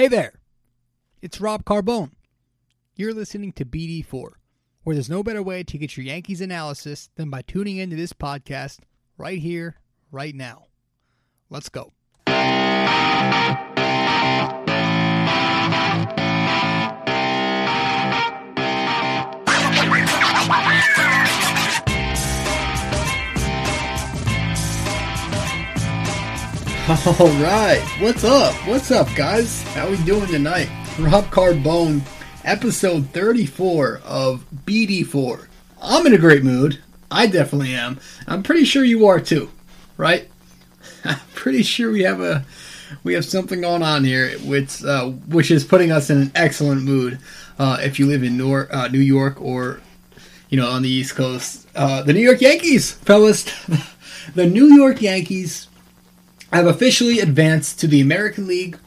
Hey there, it's Rob Carbone. You're listening to BD4, where there's no better way to get your Yankees analysis than by tuning into this podcast right here, right now. Let's go. All right, what's up? What's up, guys? How we doing tonight? Rob Carbone, episode 34 of BD4. I'm in a great mood. I definitely am. I'm pretty sure you are too, right? I'm pretty sure we have a we have something going on here, which uh, which is putting us in an excellent mood. Uh, if you live in Nor- uh, New York or you know on the East Coast, uh, the New York Yankees, fellas, the New York Yankees have officially advanced to the American League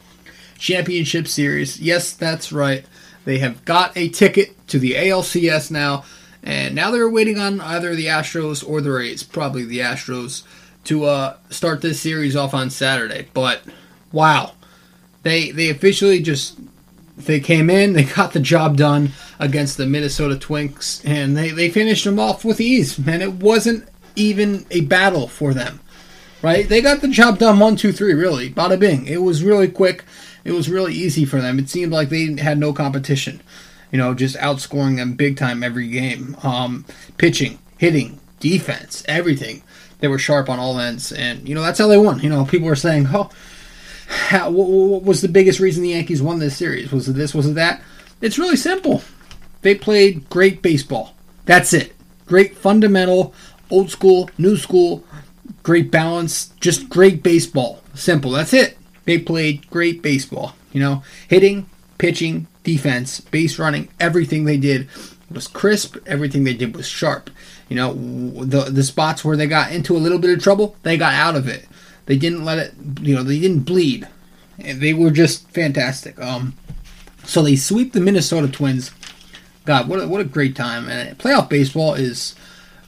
Championship Series. Yes, that's right. They have got a ticket to the ALCS now, and now they're waiting on either the Astros or the Rays, probably the Astros, to uh, start this series off on Saturday. But wow, they they officially just they came in, they got the job done against the Minnesota Twins, and they they finished them off with ease. Man, it wasn't even a battle for them right? They got the job done one, two, three, really. Bada bing. It was really quick. It was really easy for them. It seemed like they had no competition. You know, just outscoring them big time every game. Um, pitching, hitting, defense, everything. They were sharp on all ends, and you know that's how they won. You know, people were saying, "Oh, how, what, what was the biggest reason the Yankees won this series? Was it this? Was it that?" It's really simple. They played great baseball. That's it. Great fundamental, old school, new school great balance, just great baseball. Simple. That's it. They played great baseball. You know, hitting, pitching, defense, base running, everything they did was crisp. Everything they did was sharp. You know, the the spots where they got into a little bit of trouble, they got out of it. They didn't let it. You know, they didn't bleed. They were just fantastic. Um, so they sweep the Minnesota Twins. God, what a, what a great time! And playoff baseball is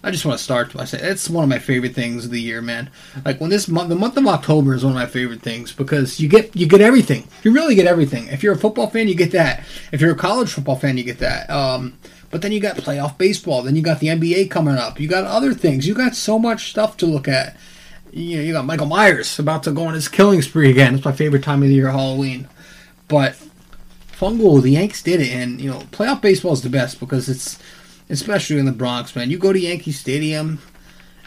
I just want to start by saying it's one of my favorite things of the year, man. Like when this month, the month of October is one of my favorite things because you get you get everything. You really get everything. If you're a football fan, you get that. If you're a college football fan, you get that. Um, but then you got playoff baseball. Then you got the NBA coming up. You got other things. You got so much stuff to look at. You know, you got Michael Myers about to go on his killing spree again. It's my favorite time of the year, Halloween. But Fungal, the Yanks did it, and you know, playoff baseball is the best because it's especially in the Bronx, man. You go to Yankee Stadium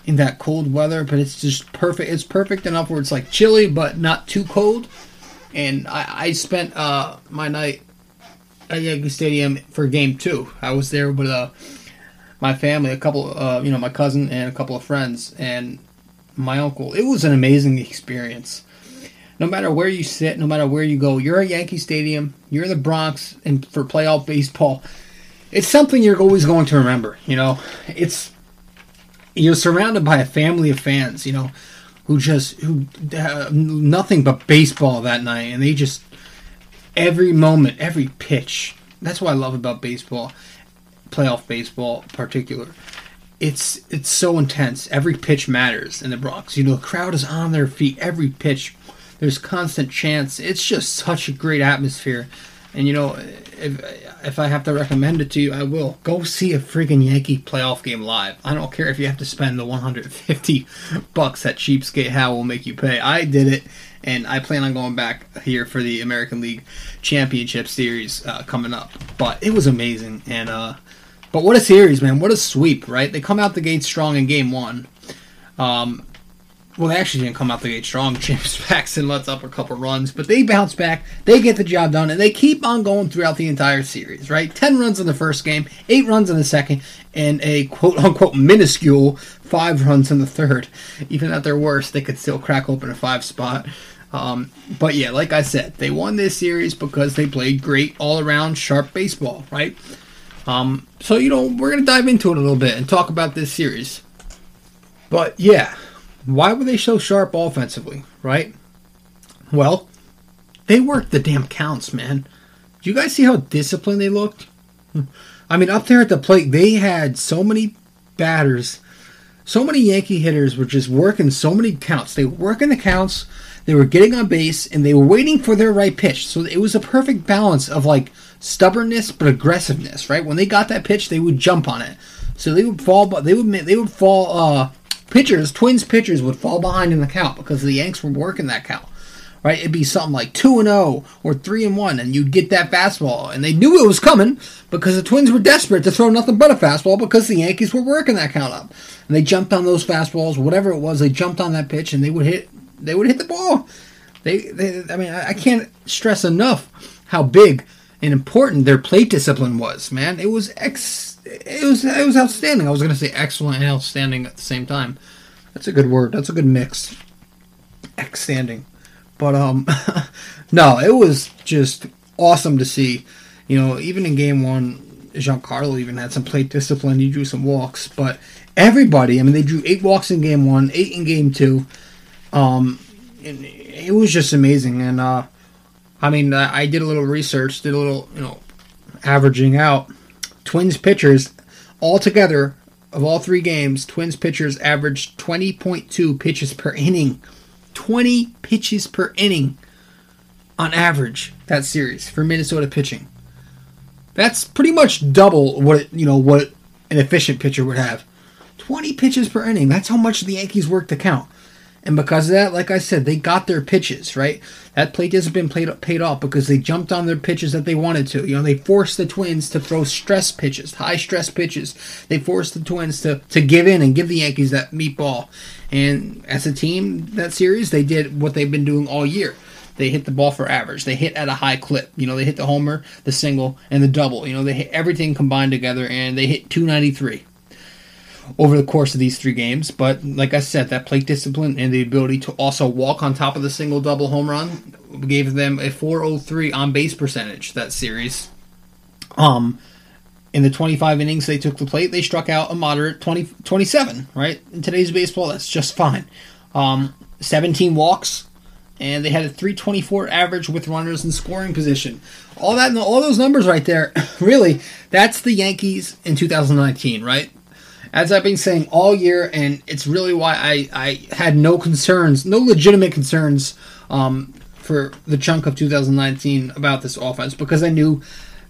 in that cold weather, but it's just perfect. It's perfect enough where it's like chilly, but not too cold. And I, I spent uh, my night at Yankee Stadium for game two. I was there with uh, my family, a couple, uh, you know, my cousin and a couple of friends, and my uncle. It was an amazing experience. No matter where you sit, no matter where you go, you're at Yankee Stadium, you're in the Bronx, and for playoff baseball it's something you're always going to remember. You know, it's you're surrounded by a family of fans. You know, who just who uh, nothing but baseball that night, and they just every moment, every pitch. That's what I love about baseball, playoff baseball in particular. It's it's so intense. Every pitch matters in the Bronx. You know, the crowd is on their feet. Every pitch, there's constant chants. It's just such a great atmosphere. And you know, if if I have to recommend it to you, I will go see a friggin' Yankee playoff game live. I don't care if you have to spend the 150 bucks that Cheapskate Hal will make you pay. I did it, and I plan on going back here for the American League Championship Series uh, coming up. But it was amazing, and uh, but what a series, man! What a sweep, right? They come out the gate strong in Game One. Um, well, they actually didn't come out the gate strong. James Paxton lets up a couple runs, but they bounce back. They get the job done, and they keep on going throughout the entire series, right? 10 runs in the first game, 8 runs in the second, and a quote unquote minuscule 5 runs in the third. Even at their worst, they could still crack open a 5 spot. Um, but yeah, like I said, they won this series because they played great all around sharp baseball, right? Um, so, you know, we're going to dive into it a little bit and talk about this series. But yeah, why were they so sharp offensively, right? Well, they worked the damn counts, man. Do you guys see how disciplined they looked? I mean, up there at the plate, they had so many batters, so many Yankee hitters were just working so many counts. They were working the counts, they were getting on base, and they were waiting for their right pitch. So it was a perfect balance of like stubbornness but aggressiveness, right? When they got that pitch, they would jump on it. So they would fall, but they would they would fall. Uh, pitchers, Twins pitchers would fall behind in the count because the Yanks were working that count. Right, it'd be something like two and zero oh or three and one, and you'd get that fastball, and they knew it was coming because the Twins were desperate to throw nothing but a fastball because the Yankees were working that count up, and they jumped on those fastballs, whatever it was, they jumped on that pitch, and they would hit, they would hit the ball. They, they I mean, I can't stress enough how big and important their plate discipline was. Man, it was ex, it was it was outstanding. I was going to say excellent and outstanding at the same time. That's a good word. That's a good mix. Outstanding. But um, no, it was just awesome to see. You know, even in game one, Giancarlo even had some plate discipline. He drew some walks, but everybody. I mean, they drew eight walks in game one, eight in game two. Um, it was just amazing. And uh, I mean, I did a little research, did a little, you know, averaging out. Twins pitchers altogether of all three games, Twins pitchers averaged 20.2 pitches per inning. 20 pitches per inning on average that series for Minnesota pitching. That's pretty much double what you know what an efficient pitcher would have. 20 pitches per inning. That's how much the Yankees work to count. And because of that, like I said, they got their pitches, right? That play discipline played, paid off because they jumped on their pitches that they wanted to. You know, they forced the Twins to throw stress pitches, high stress pitches. They forced the Twins to, to give in and give the Yankees that meatball. And as a team, that series, they did what they've been doing all year. They hit the ball for average. They hit at a high clip. You know, they hit the homer, the single, and the double. You know, they hit everything combined together, and they hit 293 over the course of these three games. But like I said, that plate discipline and the ability to also walk on top of the single double home run gave them a 403 on base percentage that series. Um, in the 25 innings they took the plate, they struck out a moderate 20, 27, right? In today's baseball, that's just fine. Um, 17 walks, and they had a 324 average with runners in scoring position. All that, all those numbers right there, really, that's the Yankees in 2019, right? As I've been saying all year, and it's really why I, I had no concerns, no legitimate concerns um, for the chunk of 2019 about this offense because I knew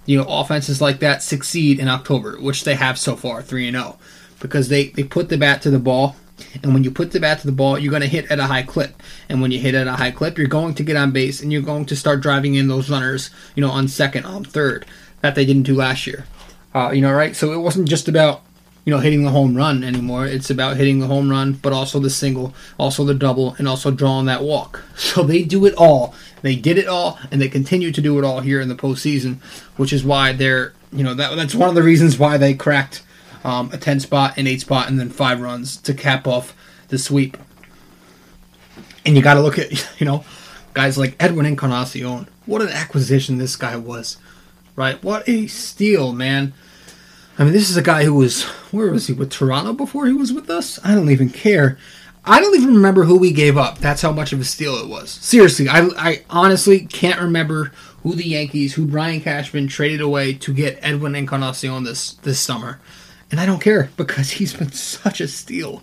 you know, offenses like that succeed in October, which they have so far, 3 and 0, because they, they put the bat to the ball. And when you put the bat to the ball, you're going to hit at a high clip. And when you hit at a high clip, you're going to get on base and you're going to start driving in those runners, you know, on second, on third, that they didn't do last year. Uh, you know, right? So it wasn't just about you know, hitting the home run anymore. It's about hitting the home run, but also the single, also the double, and also drawing that walk. So they do it all. They did it all, and they continue to do it all here in the postseason, which is why they're, you know, that that's one of the reasons why they cracked um, a 10 spot, an 8 spot, and then five runs to cap off the sweep. And you got to look at, you know, guys like Edwin Encarnacion. What an acquisition this guy was, right? What a steal, man. I mean, this is a guy who was where was he with Toronto before he was with us? I don't even care. I don't even remember who we gave up. That's how much of a steal it was. Seriously, I, I honestly can't remember who the Yankees, who Brian Cashman traded away to get Edwin Encarnacion this this summer, and I don't care because he's been such a steal.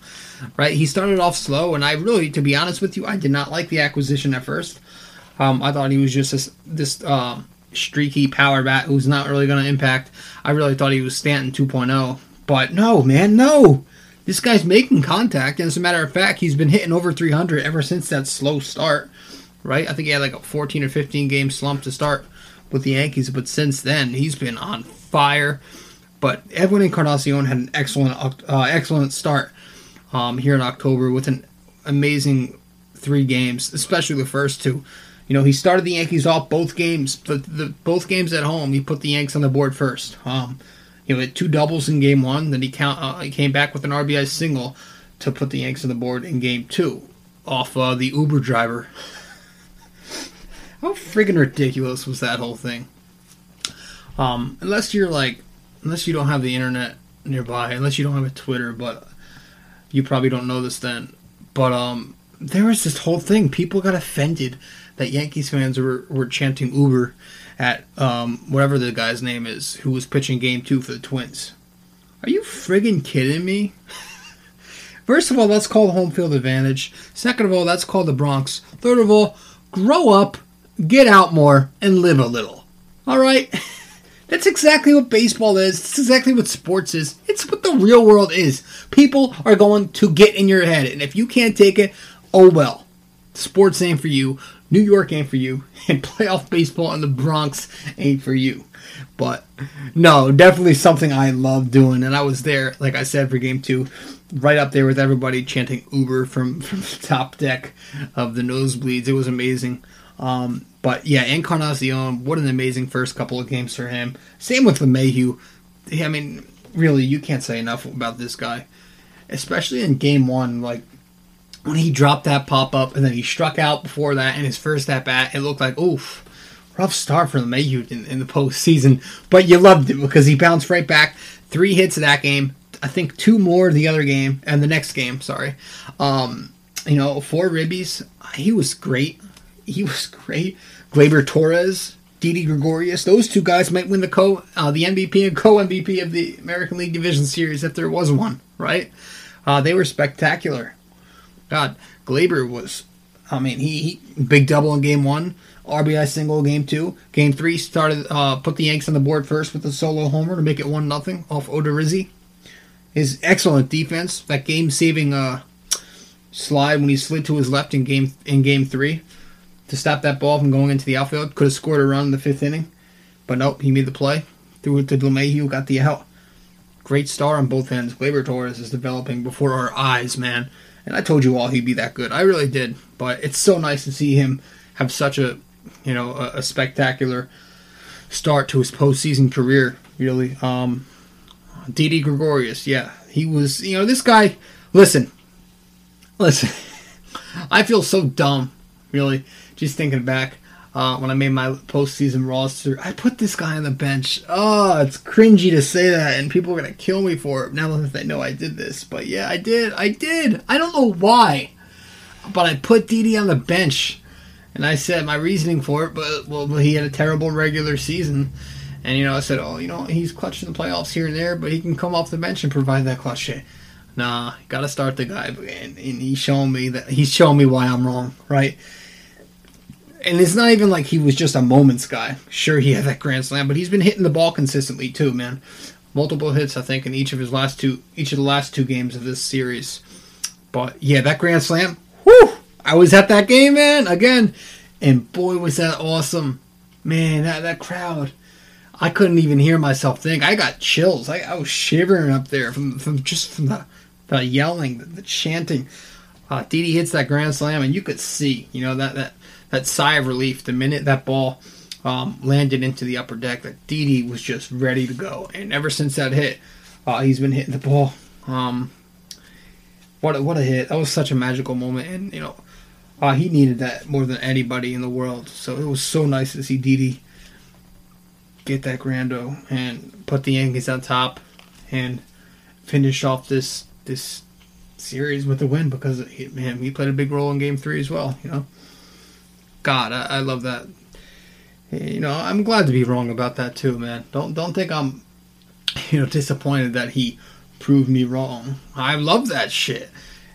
Right? He started off slow, and I really, to be honest with you, I did not like the acquisition at first. Um, I thought he was just this, this um, streaky power bat who's not really going to impact. I really thought he was Stanton 2.0. But no, man, no. This guy's making contact, and as a matter of fact, he's been hitting over 300 ever since that slow start, right? I think he had like a 14 or 15 game slump to start with the Yankees, but since then, he's been on fire. But Edwin Encarnacion had an excellent, uh, excellent start um, here in October with an amazing three games, especially the first two. You know, he started the Yankees off both games, but the both games at home, he put the Yanks on the board first. Um, you know, had two doubles in game one, then he count uh, he came back with an RBI single to put the Yanks on the board in game two off uh, the Uber driver. How friggin' ridiculous was that whole thing? Um, unless you're like, unless you don't have the internet nearby, unless you don't have a Twitter, but you probably don't know this then. But um, there was this whole thing. People got offended that Yankees fans were, were chanting Uber at um, whatever the guy's name is who was pitching game two for the Twins. Are you friggin' kidding me? First of all, that's called home field advantage. Second of all, that's called the Bronx. Third of all, grow up, get out more, and live a little. All right? That's exactly what baseball is. That's exactly what sports is. It's what the real world is. People are going to get in your head, and if you can't take it, oh well. Sports ain't for you. New York ain't for you, and playoff baseball in the Bronx ain't for you. But no, definitely something I love doing, and I was there, like I said, for game two, right up there with everybody chanting Uber from, from the top deck of the nosebleeds. It was amazing. Um, but yeah, Encarnacion, what an amazing first couple of games for him. Same with LeMahieu. I mean, really, you can't say enough about this guy, especially in game one. Like when he dropped that pop up and then he struck out before that in his first at bat, it looked like oof, rough start for LeMahieu in, in the postseason. But you loved it because he bounced right back. Three hits in that game. I think two more the other game and the next game. Sorry, um, you know, four ribbies. He was great. He was great. Gleyber Torres, Didi Gregorius, those two guys might win the co uh, the MVP and co MVP of the American League Division Series if there was one. Right? Uh, they were spectacular. God, Gleyber was. I mean, he, he big double in game one, RBI single game two. Game three started uh, put the Yanks on the board first with a solo homer to make it one nothing off Odorizzi. His excellent defense, that game saving uh, slide when he slid to his left in game in game three to stop that ball from going into the outfield. Could have scored a run in the fifth inning, but nope, he made the play. Threw it to LeMahieu, got the out. Great star on both ends. Gleyber Torres is developing before our eyes, man. And I told you all he'd be that good. I really did. But it's so nice to see him have such a, you know, a, a spectacular start to his postseason career. Really, um, Didi Gregorius, yeah, he was. You know, this guy. Listen, listen. I feel so dumb, really, just thinking back. Uh, when I made my postseason roster, I put this guy on the bench. Oh, it's cringy to say that, and people are gonna kill me for it now that they know I did this. But yeah, I did. I did. I don't know why, but I put Didi on the bench, and I said my reasoning for it. But well, he had a terrible regular season, and you know I said, oh, you know he's clutch in the playoffs here and there, but he can come off the bench and provide that clutch hit. Nah, gotta start the guy, and, and he's showing me that he's showing me why I'm wrong, right? And it's not even like he was just a moments guy. Sure, he had that grand slam, but he's been hitting the ball consistently too, man. Multiple hits, I think, in each of his last two, each of the last two games of this series. But yeah, that grand slam, whoo! I was at that game, man, again, and boy, was that awesome, man! That that crowd, I couldn't even hear myself think. I got chills. I, I was shivering up there from from just from the the yelling, the, the chanting. Uh, Didi hits that grand slam, and you could see, you know, that that that sigh of relief the minute that ball um, landed into the upper deck. That Didi was just ready to go, and ever since that hit, uh, he's been hitting the ball. Um, what a, what a hit! That was such a magical moment, and you know, uh, he needed that more than anybody in the world. So it was so nice to see Didi get that grando and put the Yankees on top and finish off this this series with a win because man, he played a big role in Game Three as well. You know. God, I, I love that. You know, I'm glad to be wrong about that too, man. Don't don't think I'm, you know, disappointed that he proved me wrong. I love that shit.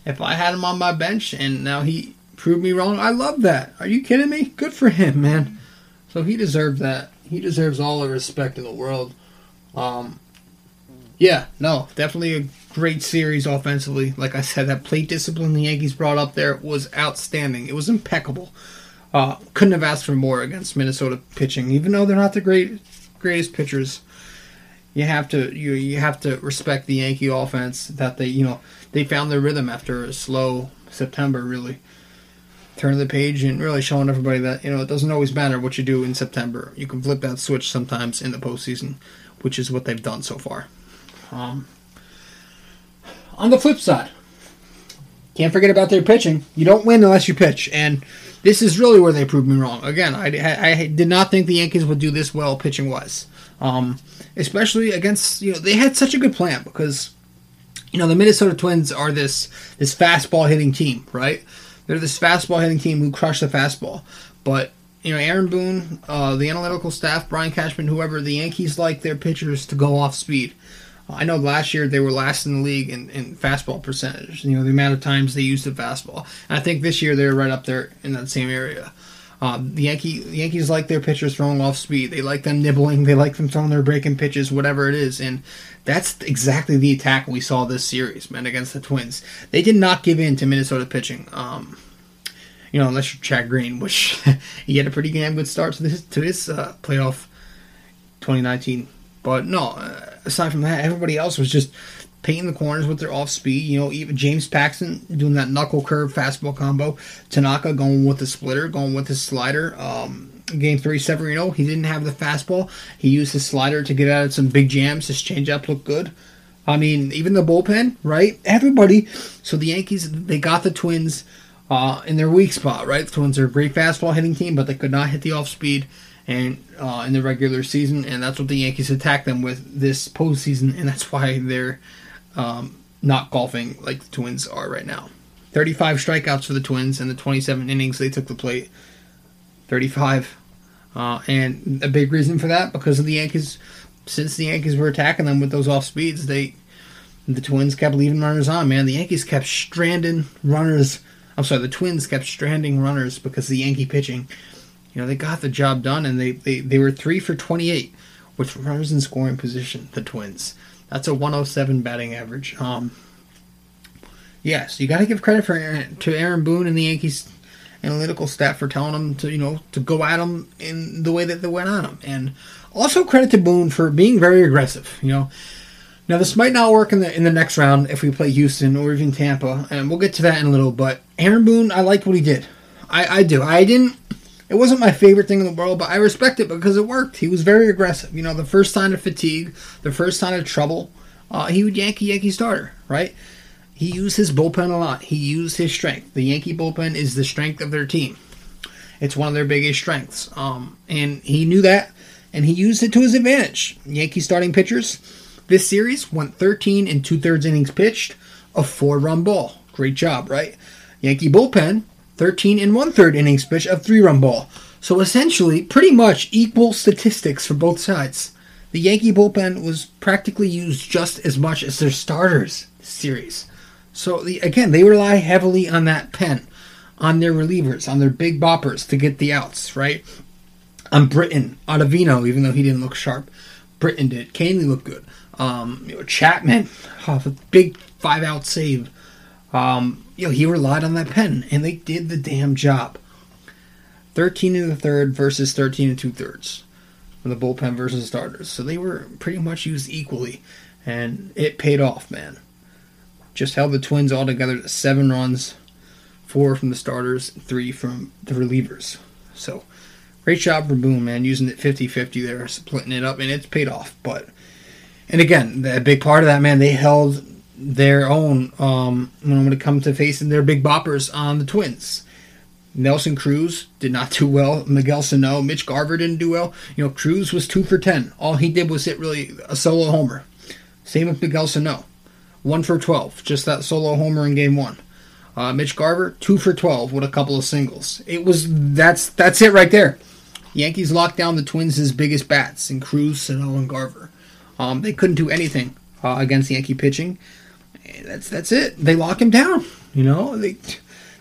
If I had him on my bench and now he proved me wrong, I love that. Are you kidding me? Good for him, man. So he deserved that. He deserves all the respect in the world. Um, yeah, no, definitely a great series offensively. Like I said, that plate discipline the Yankees brought up there was outstanding. It was impeccable. Uh, couldn't have asked for more against Minnesota pitching, even though they're not the great greatest pitchers. You have to you you have to respect the Yankee offense that they you know they found their rhythm after a slow September really. Turn the page and really showing everybody that you know it doesn't always matter what you do in September. You can flip that switch sometimes in the postseason, which is what they've done so far. Um, on the flip side, can't forget about their pitching. You don't win unless you pitch, and this is really where they proved me wrong. Again, I, I, did not think the Yankees would do this well pitching wise, um, especially against you know they had such a good plan because you know the Minnesota Twins are this this fastball hitting team, right? They're this fastball hitting team who crush the fastball, but you know Aaron Boone, uh, the analytical staff, Brian Cashman, whoever, the Yankees like their pitchers to go off speed. I know last year they were last in the league in, in fastball percentage. You know the amount of times they used the fastball. And I think this year they're right up there in that same area. Um, the Yankee the Yankees like their pitchers throwing off speed. They like them nibbling. They like them throwing their breaking pitches, whatever it is. And that's exactly the attack we saw this series, man, against the Twins. They did not give in to Minnesota pitching. Um, you know, unless you're Chad Green, which he had a pretty damn good start to this to his uh, playoff 2019. But no, uh, aside from that, everybody else was just painting the corners with their off speed. You know, even James Paxton doing that knuckle curve fastball combo. Tanaka going with the splitter, going with his slider. Um, game three, Severino, he didn't have the fastball. He used his slider to get out of some big jams. His changeup looked good. I mean, even the bullpen, right? Everybody. So the Yankees, they got the Twins uh, in their weak spot, right? The Twins are a great fastball hitting team, but they could not hit the off speed and uh, in the regular season, and that's what the Yankees attacked them with this postseason, and that's why they're um, not golfing like the Twins are right now. 35 strikeouts for the Twins in the 27 innings they took the plate. 35. Uh, and a big reason for that because of the Yankees. Since the Yankees were attacking them with those off speeds, they the Twins kept leaving runners on. Man, the Yankees kept stranding runners. I'm sorry, the Twins kept stranding runners because of the Yankee pitching. You know, they got the job done, and they they, they were three for 28 with runners in scoring position. The Twins. That's a 107 batting average. Um, yes, you got to give credit for Aaron, to Aaron Boone and the Yankees analytical staff for telling them to you know to go at them in the way that they went on them, and also credit to Boone for being very aggressive. You know, now this might not work in the in the next round if we play Houston or even Tampa, and we'll get to that in a little. But Aaron Boone, I liked what he did. I, I do. I didn't. It wasn't my favorite thing in the world, but I respect it because it worked. He was very aggressive. You know, the first sign of fatigue, the first sign of trouble, uh, he would Yankee Yankee starter, right? He used his bullpen a lot. He used his strength. The Yankee bullpen is the strength of their team. It's one of their biggest strengths. Um, and he knew that, and he used it to his advantage. Yankee starting pitchers this series went 13 and two thirds innings pitched, a four run ball. Great job, right? Yankee bullpen 13 and one third innings pitched, of three run ball. So essentially, pretty much equal statistics for both sides. The Yankee bullpen was practically used just as much as their starters series. So the, again, they rely heavily on that pen, on their relievers, on their big boppers to get the outs, right? On Britton, Ottavino, even though he didn't look sharp, Britton did. Kahnle looked good. Um, you know, Chapman, oh, a big five out save. Um, you know, he relied on that pen, and they did the damn job. 13 and a third versus 13 and two thirds from the bullpen versus starters. So they were pretty much used equally, and it paid off, man just held the Twins all together to seven runs, four from the starters, three from the relievers. So great job for Boone, man, using it 50-50 there, splitting it up, and it's paid off. But and again, a big part of that, man, they held their own um, when it comes to facing their big boppers on the Twins. Nelson Cruz did not do well. Miguel Sano, Mitch Garver didn't do well. You know, Cruz was two for ten. All he did was hit really a solo homer. Same with Miguel Sano one for 12, just that solo homer in game one. Uh, Mitch Garver, two for 12 with a couple of singles. It was that's that's it right there. Yankees locked down the Twins' biggest bats in Cruz, Sano, and Garver. Um, they couldn't do anything uh, against Yankee pitching. That's that's it. They lock him down. You know they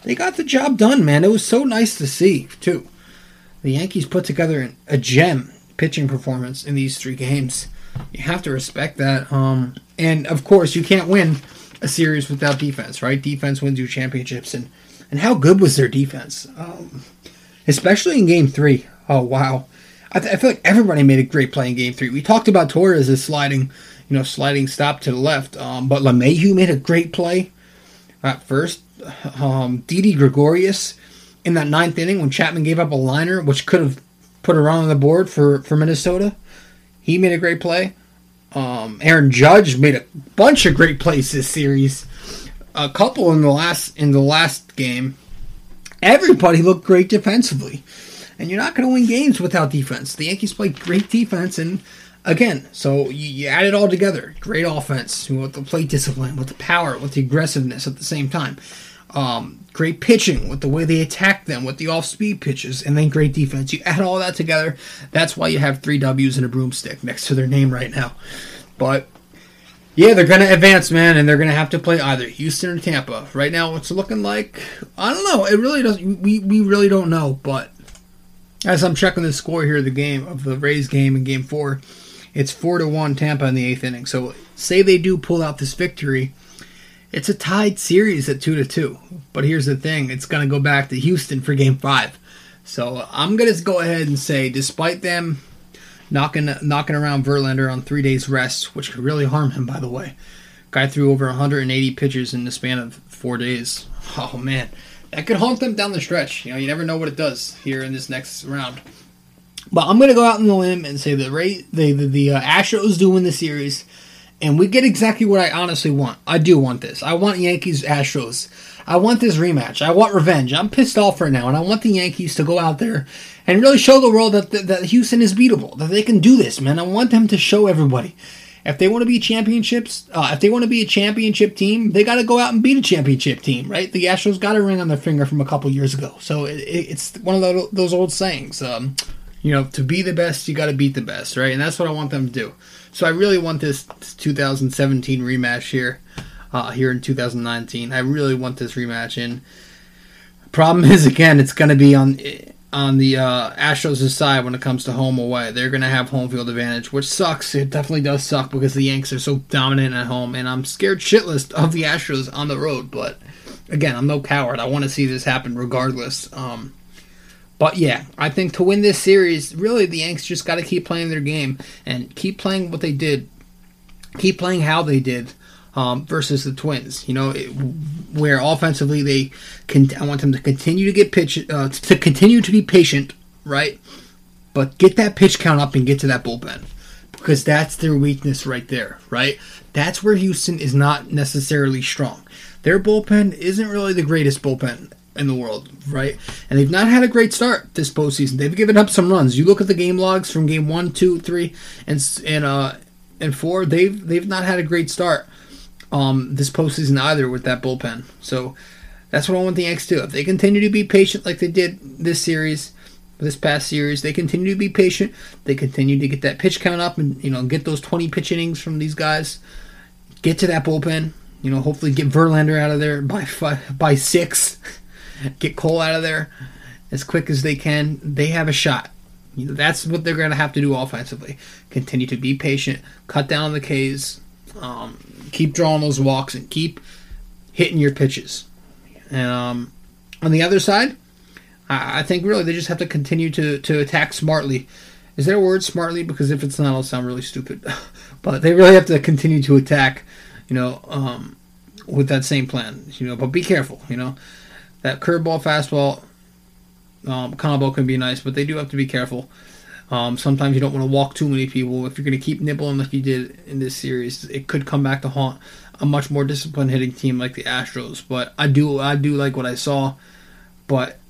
they got the job done, man. It was so nice to see too. The Yankees put together a gem pitching performance in these three games. You have to respect that. Um, and of course, you can't win a series without defense, right? Defense wins you championships, and and how good was their defense, um, especially in Game Three? Oh wow, I, th- I, feel like everybody made a great play in Game Three. We talked about Torres' sliding, you know, sliding stop to the left, um, but LeMahieu made a great play at first. Um, Didi Gregorius in that ninth inning when Chapman gave up a liner, which could have put a run on the board for for Minnesota. He made a great play. Um, Aaron Judge made a bunch of great plays this series. A couple in the last in the last game. Everybody looked great defensively, and you're not going to win games without defense. The Yankees played great defense, and again, so you, you add it all together. Great offense with the plate discipline, with the power, with the aggressiveness at the same time. Um, great pitching with the way they attack them with the off speed pitches, and then great defense. You add all that together, that's why you have three W's and a broomstick next to their name right now. But Yeah, they're going to advance, man, and they're going to have to play either Houston or Tampa. Right now, it's looking like I don't know. It really doesn't. We we really don't know. But as I'm checking the score here of the game of the Rays game in Game Four, it's four to one Tampa in the eighth inning. So say they do pull out this victory, it's a tied series at two to two. But here's the thing: it's going to go back to Houston for Game Five. So I'm going to go ahead and say, despite them knocking knocking around Verlander on three days rest, which could really harm him. By the way, guy threw over 180 pitches in the span of four days. Oh man, that could haunt them down the stretch. You know, you never know what it does here in this next round. But I'm gonna go out on the limb and say the Ray, the the, the uh, Astros do win the series, and we get exactly what I honestly want. I do want this. I want Yankees Astros. I want this rematch. I want revenge. I'm pissed off right now, and I want the Yankees to go out there and really show the world that, that, that Houston is beatable, that they can do this, man. I want them to show everybody. If they want to be championships, uh, if they want to be a championship team, they got to go out and beat a championship team, right? The Astros got a ring on their finger from a couple years ago, so it, it's one of those old sayings. Um, you know, to be the best, you got to beat the best, right? And that's what I want them to do. So I really want this 2017 rematch here, uh, here in 2019. I really want this rematch. And problem is, again, it's going to be on on the uh, Astros' side when it comes to home away. They're going to have home field advantage, which sucks. It definitely does suck because the Yanks are so dominant at home, and I'm scared shitless of the Astros on the road. But again, I'm no coward. I want to see this happen regardless. Um, but yeah, I think to win this series, really the Yanks just got to keep playing their game and keep playing what they did, keep playing how they did um, versus the Twins. You know, it, where offensively they can. I want them to continue to get pitch uh, to continue to be patient, right? But get that pitch count up and get to that bullpen because that's their weakness right there, right? That's where Houston is not necessarily strong. Their bullpen isn't really the greatest bullpen in the world, right? And they've not had a great start this postseason. They've given up some runs. You look at the game logs from game one, two, three, and and uh and four. They've they've not had a great start um, this postseason either with that bullpen. So that's what I want the Yanks to do. If they continue to be patient like they did this series, this past series, they continue to be patient. They continue to get that pitch count up and you know get those 20 pitch innings from these guys. Get to that bullpen. You know, hopefully get Verlander out of there by five, by six. get Cole out of there as quick as they can. They have a shot. You know, that's what they're going to have to do offensively. Continue to be patient, cut down the K's, um, keep drawing those walks and keep hitting your pitches. And um, on the other side, I, I, think really they just have to continue to, to attack smartly. Is there a word smartly? Because if it's not, it'll sound really stupid. but they really have to continue to attack, you know, um, with that same plan. You know, but be careful. You know, that curveball, fastball um, combo can be nice, but they do have to be careful. Um, sometimes you don't want to walk too many people. If you're going to keep nibbling like you did in this series, it could come back to haunt a much more disciplined hitting team like the Astros. But I do, I do like what I saw. But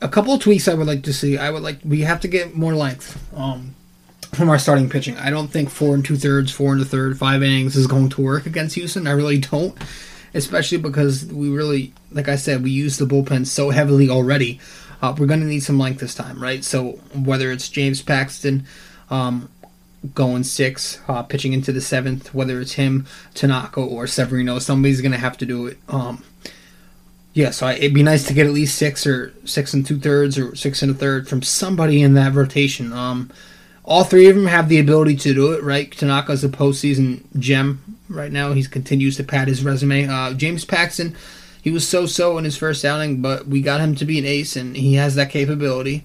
a couple of tweaks I would like to see. I would like we have to get more length um, from our starting pitching. I don't think four and two thirds, four and a third, five innings is going to work against Houston. I really don't, especially because we really, like I said, we use the bullpen so heavily already uh, we're going to need some length this time, right? So whether it's James Paxton um, going six, uh, pitching into the seventh, whether it's him, Tanaka, or Severino, somebody's going to have to do it. Um, yeah, so I, it'd be nice to get at least six or six and two thirds or six and a third from somebody in that rotation. Um, all three of them have the ability to do it, right? Tanaka's a postseason gem right now. He continues to pad his resume. Uh, James Paxton he was so so in his first outing, but we got him to be an ace, and he has that capability.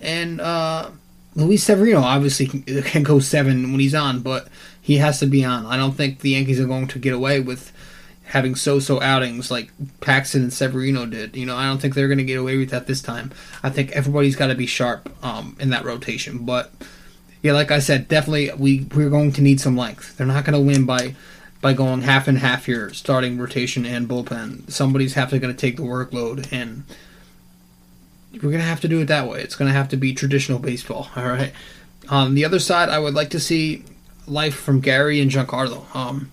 And uh, Luis Severino obviously can, can go seven when he's on, but he has to be on. I don't think the Yankees are going to get away with having so-so outings like Paxton and Severino did. You know, I don't think they're going to get away with that this time. I think everybody's got to be sharp um, in that rotation. But yeah, like I said, definitely we we're going to need some length. They're not going to win by by going half and half here, starting rotation and bullpen. Somebody's have to going to take the workload, and we're going to have to do it that way. It's going to have to be traditional baseball. All right. On the other side, I would like to see life from Gary and Giancarlo. Um,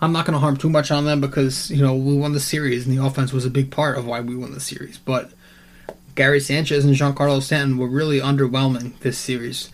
I'm not going to harm too much on them because you know we won the series and the offense was a big part of why we won the series. But Gary Sanchez and Giancarlo Stanton were really underwhelming this series.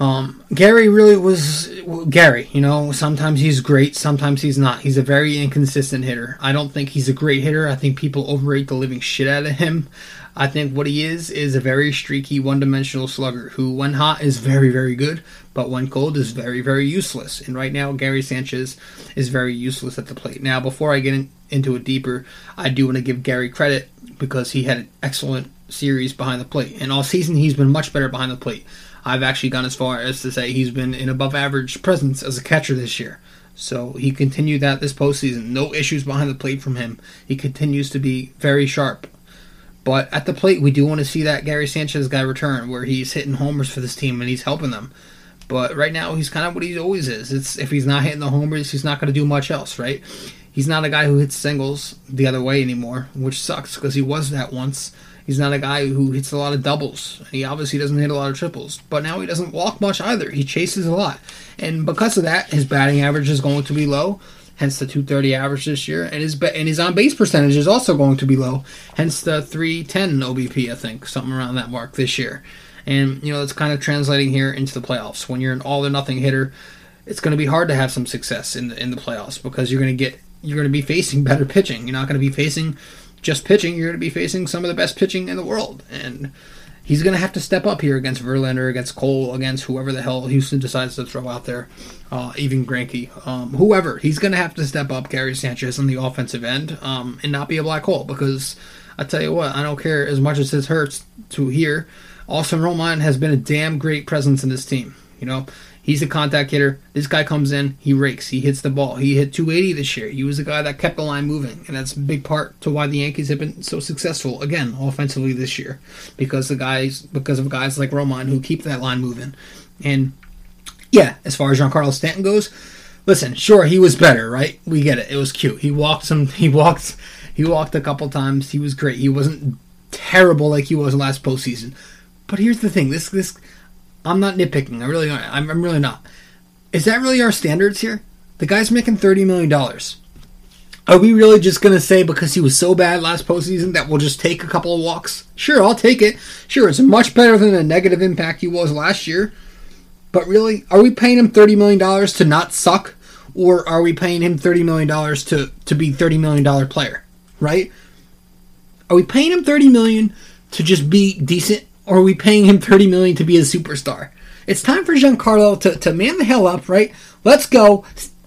Um, Gary really was Gary. You know, sometimes he's great, sometimes he's not. He's a very inconsistent hitter. I don't think he's a great hitter. I think people overrate the living shit out of him. I think what he is is a very streaky, one-dimensional slugger who, when hot, is very, very good, but when cold, is very, very useless. And right now, Gary Sanchez is very useless at the plate. Now, before I get in, into it deeper, I do want to give Gary credit because he had an excellent series behind the plate, and all season he's been much better behind the plate. I've actually gone as far as to say he's been an above average presence as a catcher this year. So he continued that this postseason. No issues behind the plate from him. He continues to be very sharp. But at the plate, we do want to see that Gary Sanchez guy return, where he's hitting homers for this team and he's helping them. But right now, he's kind of what he always is. It's if he's not hitting the homers, he's not going to do much else, right? He's not a guy who hits singles the other way anymore, which sucks because he was that once. He's not a guy who hits a lot of doubles. He obviously doesn't hit a lot of triples. But now he doesn't walk much either. He chases a lot. And because of that, his batting average is going to be low, hence the 230 average this year. And his and his on base percentage is also going to be low, hence the 310 OBP, I think, something around that mark this year. And, you know, it's kind of translating here into the playoffs. When you're an all or nothing hitter, it's going to be hard to have some success in the, in the playoffs because you're going to get you're going to be facing better pitching. You're not going to be facing just pitching, you're going to be facing some of the best pitching in the world. And he's going to have to step up here against Verlander, against Cole, against whoever the hell Houston decides to throw out there, uh, even Greinke, um, whoever. He's going to have to step up Gary Sanchez on the offensive end um, and not be a black hole because I tell you what, I don't care as much as this hurts to hear. Austin Romine has been a damn great presence in this team. You know, He's a contact hitter. This guy comes in, he rakes, he hits the ball. He hit 280 this year. He was the guy that kept the line moving, and that's a big part to why the Yankees have been so successful again offensively this year because the guys because of guys like Romine who keep that line moving. And yeah, as far as Giancarlo Stanton goes, listen, sure he was better, right? We get it. It was cute. He walked some. He walked. He walked a couple times. He was great. He wasn't terrible like he was last postseason. But here's the thing: this this I'm not nitpicking. I really I'm, I'm really not. Is that really our standards here? The guy's making thirty million dollars. Are we really just gonna say because he was so bad last postseason that we'll just take a couple of walks? Sure, I'll take it. Sure, it's much better than the negative impact he was last year. But really, are we paying him thirty million dollars to not suck, or are we paying him thirty million dollars to to be thirty million dollar player? Right? Are we paying him thirty million to just be decent or are we paying him 30 million to be a superstar? It's time for Giancarlo to, to man the hell up, right? Let's go.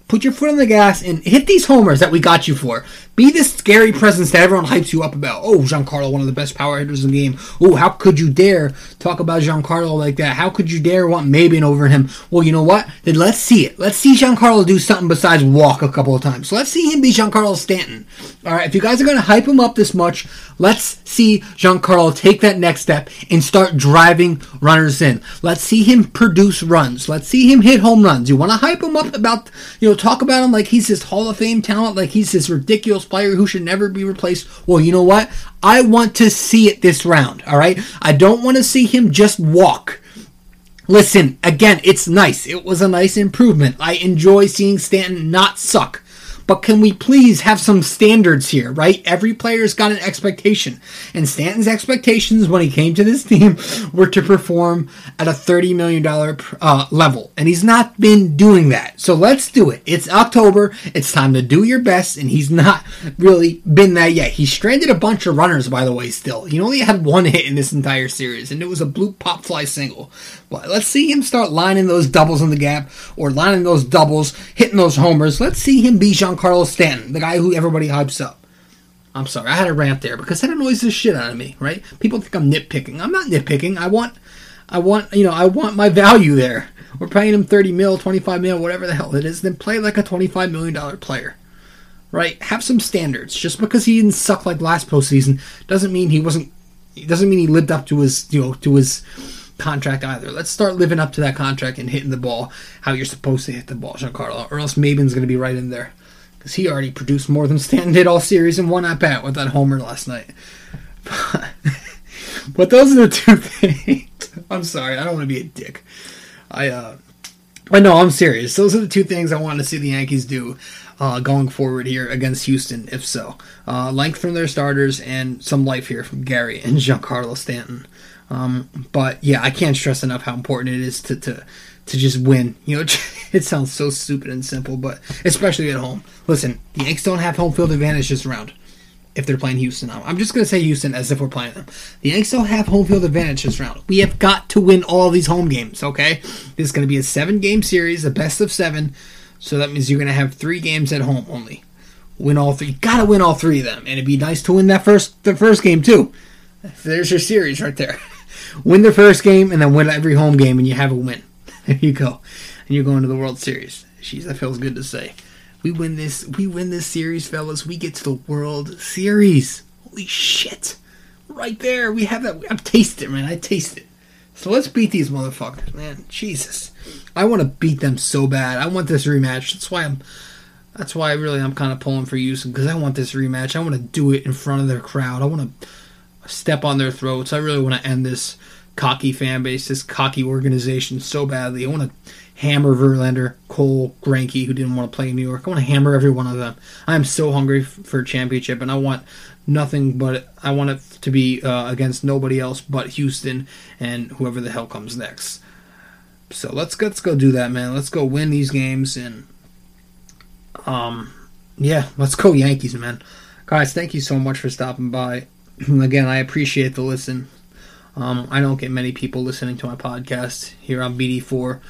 Put your foot on the gas and hit these homers that we got you for. Be this scary presence that everyone hypes you up about. Oh, Giancarlo, one of the best power hitters in the game. Oh, how could you dare talk about Giancarlo like that? How could you dare want Maybin over him? Well, you know what? Then let's see it. Let's see Giancarlo do something besides walk a couple of times. So let's see him be Giancarlo Stanton. All right, if you guys are going to hype him up this much, let's see Giancarlo take that next step and start driving runners in. Let's see him produce runs. Let's see him hit home runs. You want to hype him up about, you know, talk about him like he's this Hall of Fame talent, like he's this ridiculous player who should never be replaced. Well, you know what? I want to see it this round, all right? I don't want to see him just walk. Listen, again, it's nice. It was a nice improvement. I enjoy seeing Stanton not suck. But can we please have some standards here, right? Every player's got an expectation. And Stanton's expectations when he came to this team were to perform at a $30 million uh, level. And he's not been doing that. So let's do it. It's October. It's time to do your best. And he's not really been that yet. He stranded a bunch of runners, by the way, still. He only had one hit in this entire series, and it was a blue pop fly single. But let's see him start lining those doubles in the gap or lining those doubles, hitting those homers. Let's see him be Giancarlo Stanton, the guy who everybody hypes up. I'm sorry, I had a rant there because that annoys the shit out of me, right? People think I'm nitpicking. I'm not nitpicking. I want I want you know, I want my value there. We're paying him 30 mil, 25 mil, whatever the hell it is, then play like a 25 million dollar player. Right? Have some standards. Just because he didn't suck like last postseason doesn't mean he wasn't doesn't mean he lived up to his you know to his contract either. Let's start living up to that contract and hitting the ball how you're supposed to hit the ball, Giancarlo, or else Maybin's going to be right in there. Because he already produced more than Stanton did all series in one at bat with that homer last night. but those are the two things. I'm sorry, I don't want to be a dick. I, uh, but I'm serious. Those are the two things I want to see the Yankees do uh, going forward here against Houston, if so. Uh, length from their starters and some life here from Gary and Giancarlo Stanton. Um, but yeah, I can't stress enough how important it is to to to just win. You know, it sounds so stupid and simple, but especially at home. Listen, the Yanks don't have home field advantage this round if they're playing Houston. I'm just going to say Houston as if we're playing them. The Yanks don't have home field advantage this round. We have got to win all these home games, okay? This is going to be a seven game series, a best of seven. So that means you're going to have three games at home only. Win all three. You got to win all three of them. And it'd be nice to win that first the first game, too. There's your series right there. win the first game and then win every home game, and you have a win. There you go. And you're going to the World Series. Jeez, that feels good to say. We win this. We win this series, fellas. We get to the World Series. Holy shit! Right there, we have that. I've tasted it, man. I taste it. So let's beat these motherfuckers, man. Jesus, I want to beat them so bad. I want this rematch. That's why I'm. That's why really I'm kind of pulling for Houston because I want this rematch. I want to do it in front of their crowd. I want to step on their throats. I really want to end this cocky fan base, this cocky organization so badly. I want to hammer Verlander, Cole, Greinke, who didn't want to play in New York. I want to hammer every one of them. I am so hungry for a championship, and I want nothing but I want it to be uh, against nobody else but Houston and whoever the hell comes next. So let's let's go do that, man. Let's go win these games and um yeah, let's go Yankees, man. Guys, thank you so much for stopping by. Again, I appreciate the listen. Um, I don't get many people listening to my podcast here on BD4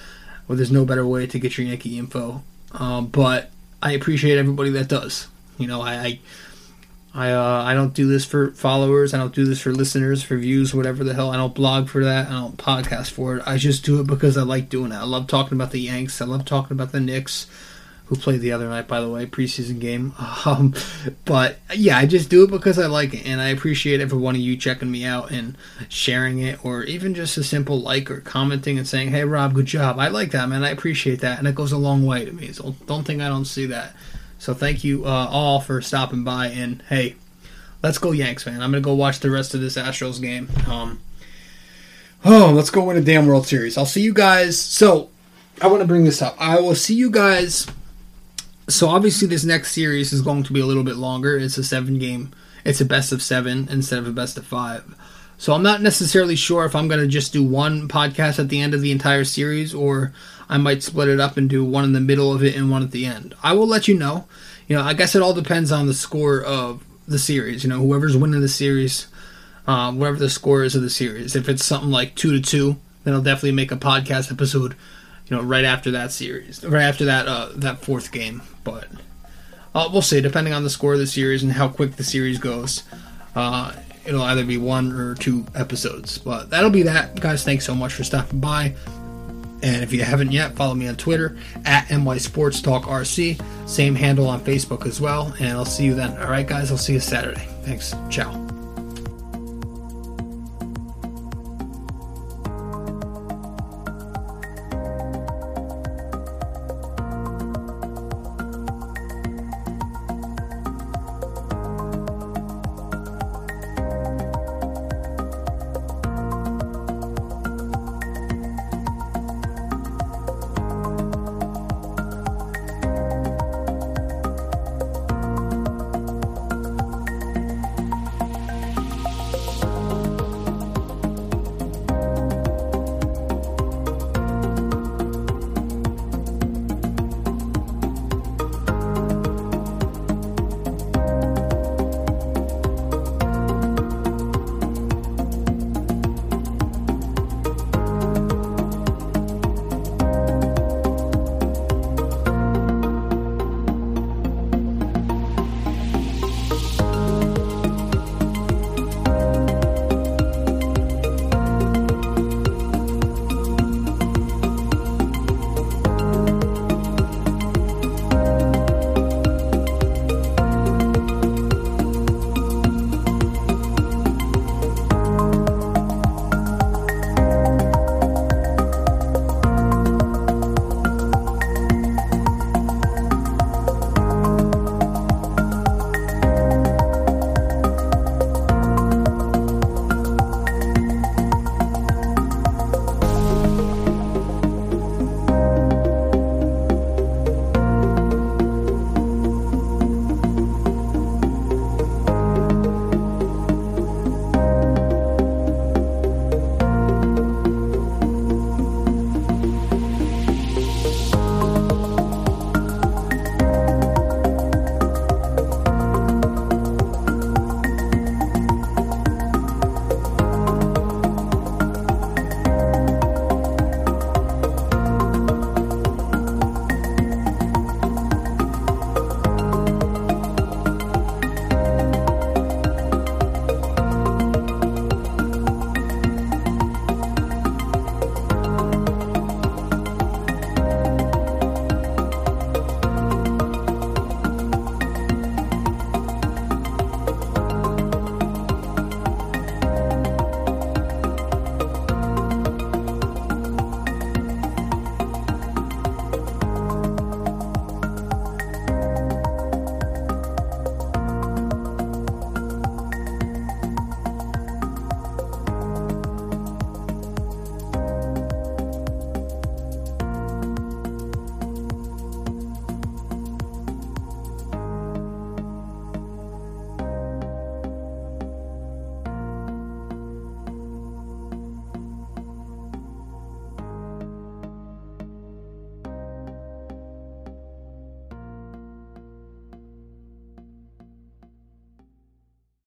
well, there's no better way to get your Yankee info. Um, but I appreciate everybody that does. You know, I I I, uh, I don't do this for followers. I don't do this for listeners, for views, whatever the hell. I don't blog for that. I don't podcast for it. I just do it because I like doing it. I love talking about the Yanks. I love talking about the Knicks who played the other night, by the way, preseason game. Um, but yeah, I just do it because I like it, and I appreciate every one of you checking me out and sharing it, or even just a simple like or commenting and saying, "Hey, Rob, good job." I like that, man. I appreciate that, and it goes a long way to me. So don't think I don't see that. So thank you uh, all for stopping by, and hey, let's go Yanks, man. I'm gonna go watch the rest of this Astros game. Um, oh, let's go win a damn World Series. I'll see you guys. So I want to bring this up. I will see you guys so obviously this next series is going to be a little bit longer. It's a seven game. It's a best of seven instead of a best of five. So I'm not necessarily sure if I'm going to just do one podcast at the end of the entire series or I might split it up and do one in the middle of it and one at the end. I will let you know. You know, I guess it all depends on the score of the series. You know, whoever's winning the series, uh, whatever the score is of the series. If it's something like two to two, then I'll definitely make a podcast episode you know, right after that series, right after that uh, that fourth game. But uh, we'll see, depending on the score of the series and how quick the series goes. Uh, it'll either be one or two episodes. But that'll be that, guys. Thanks so much for stopping by. And if you haven't yet, follow me on Twitter at NY Sports Talk RC. Same handle on Facebook as well. And I'll see you then. All right, guys. I'll see you Saturday. Thanks. Ciao.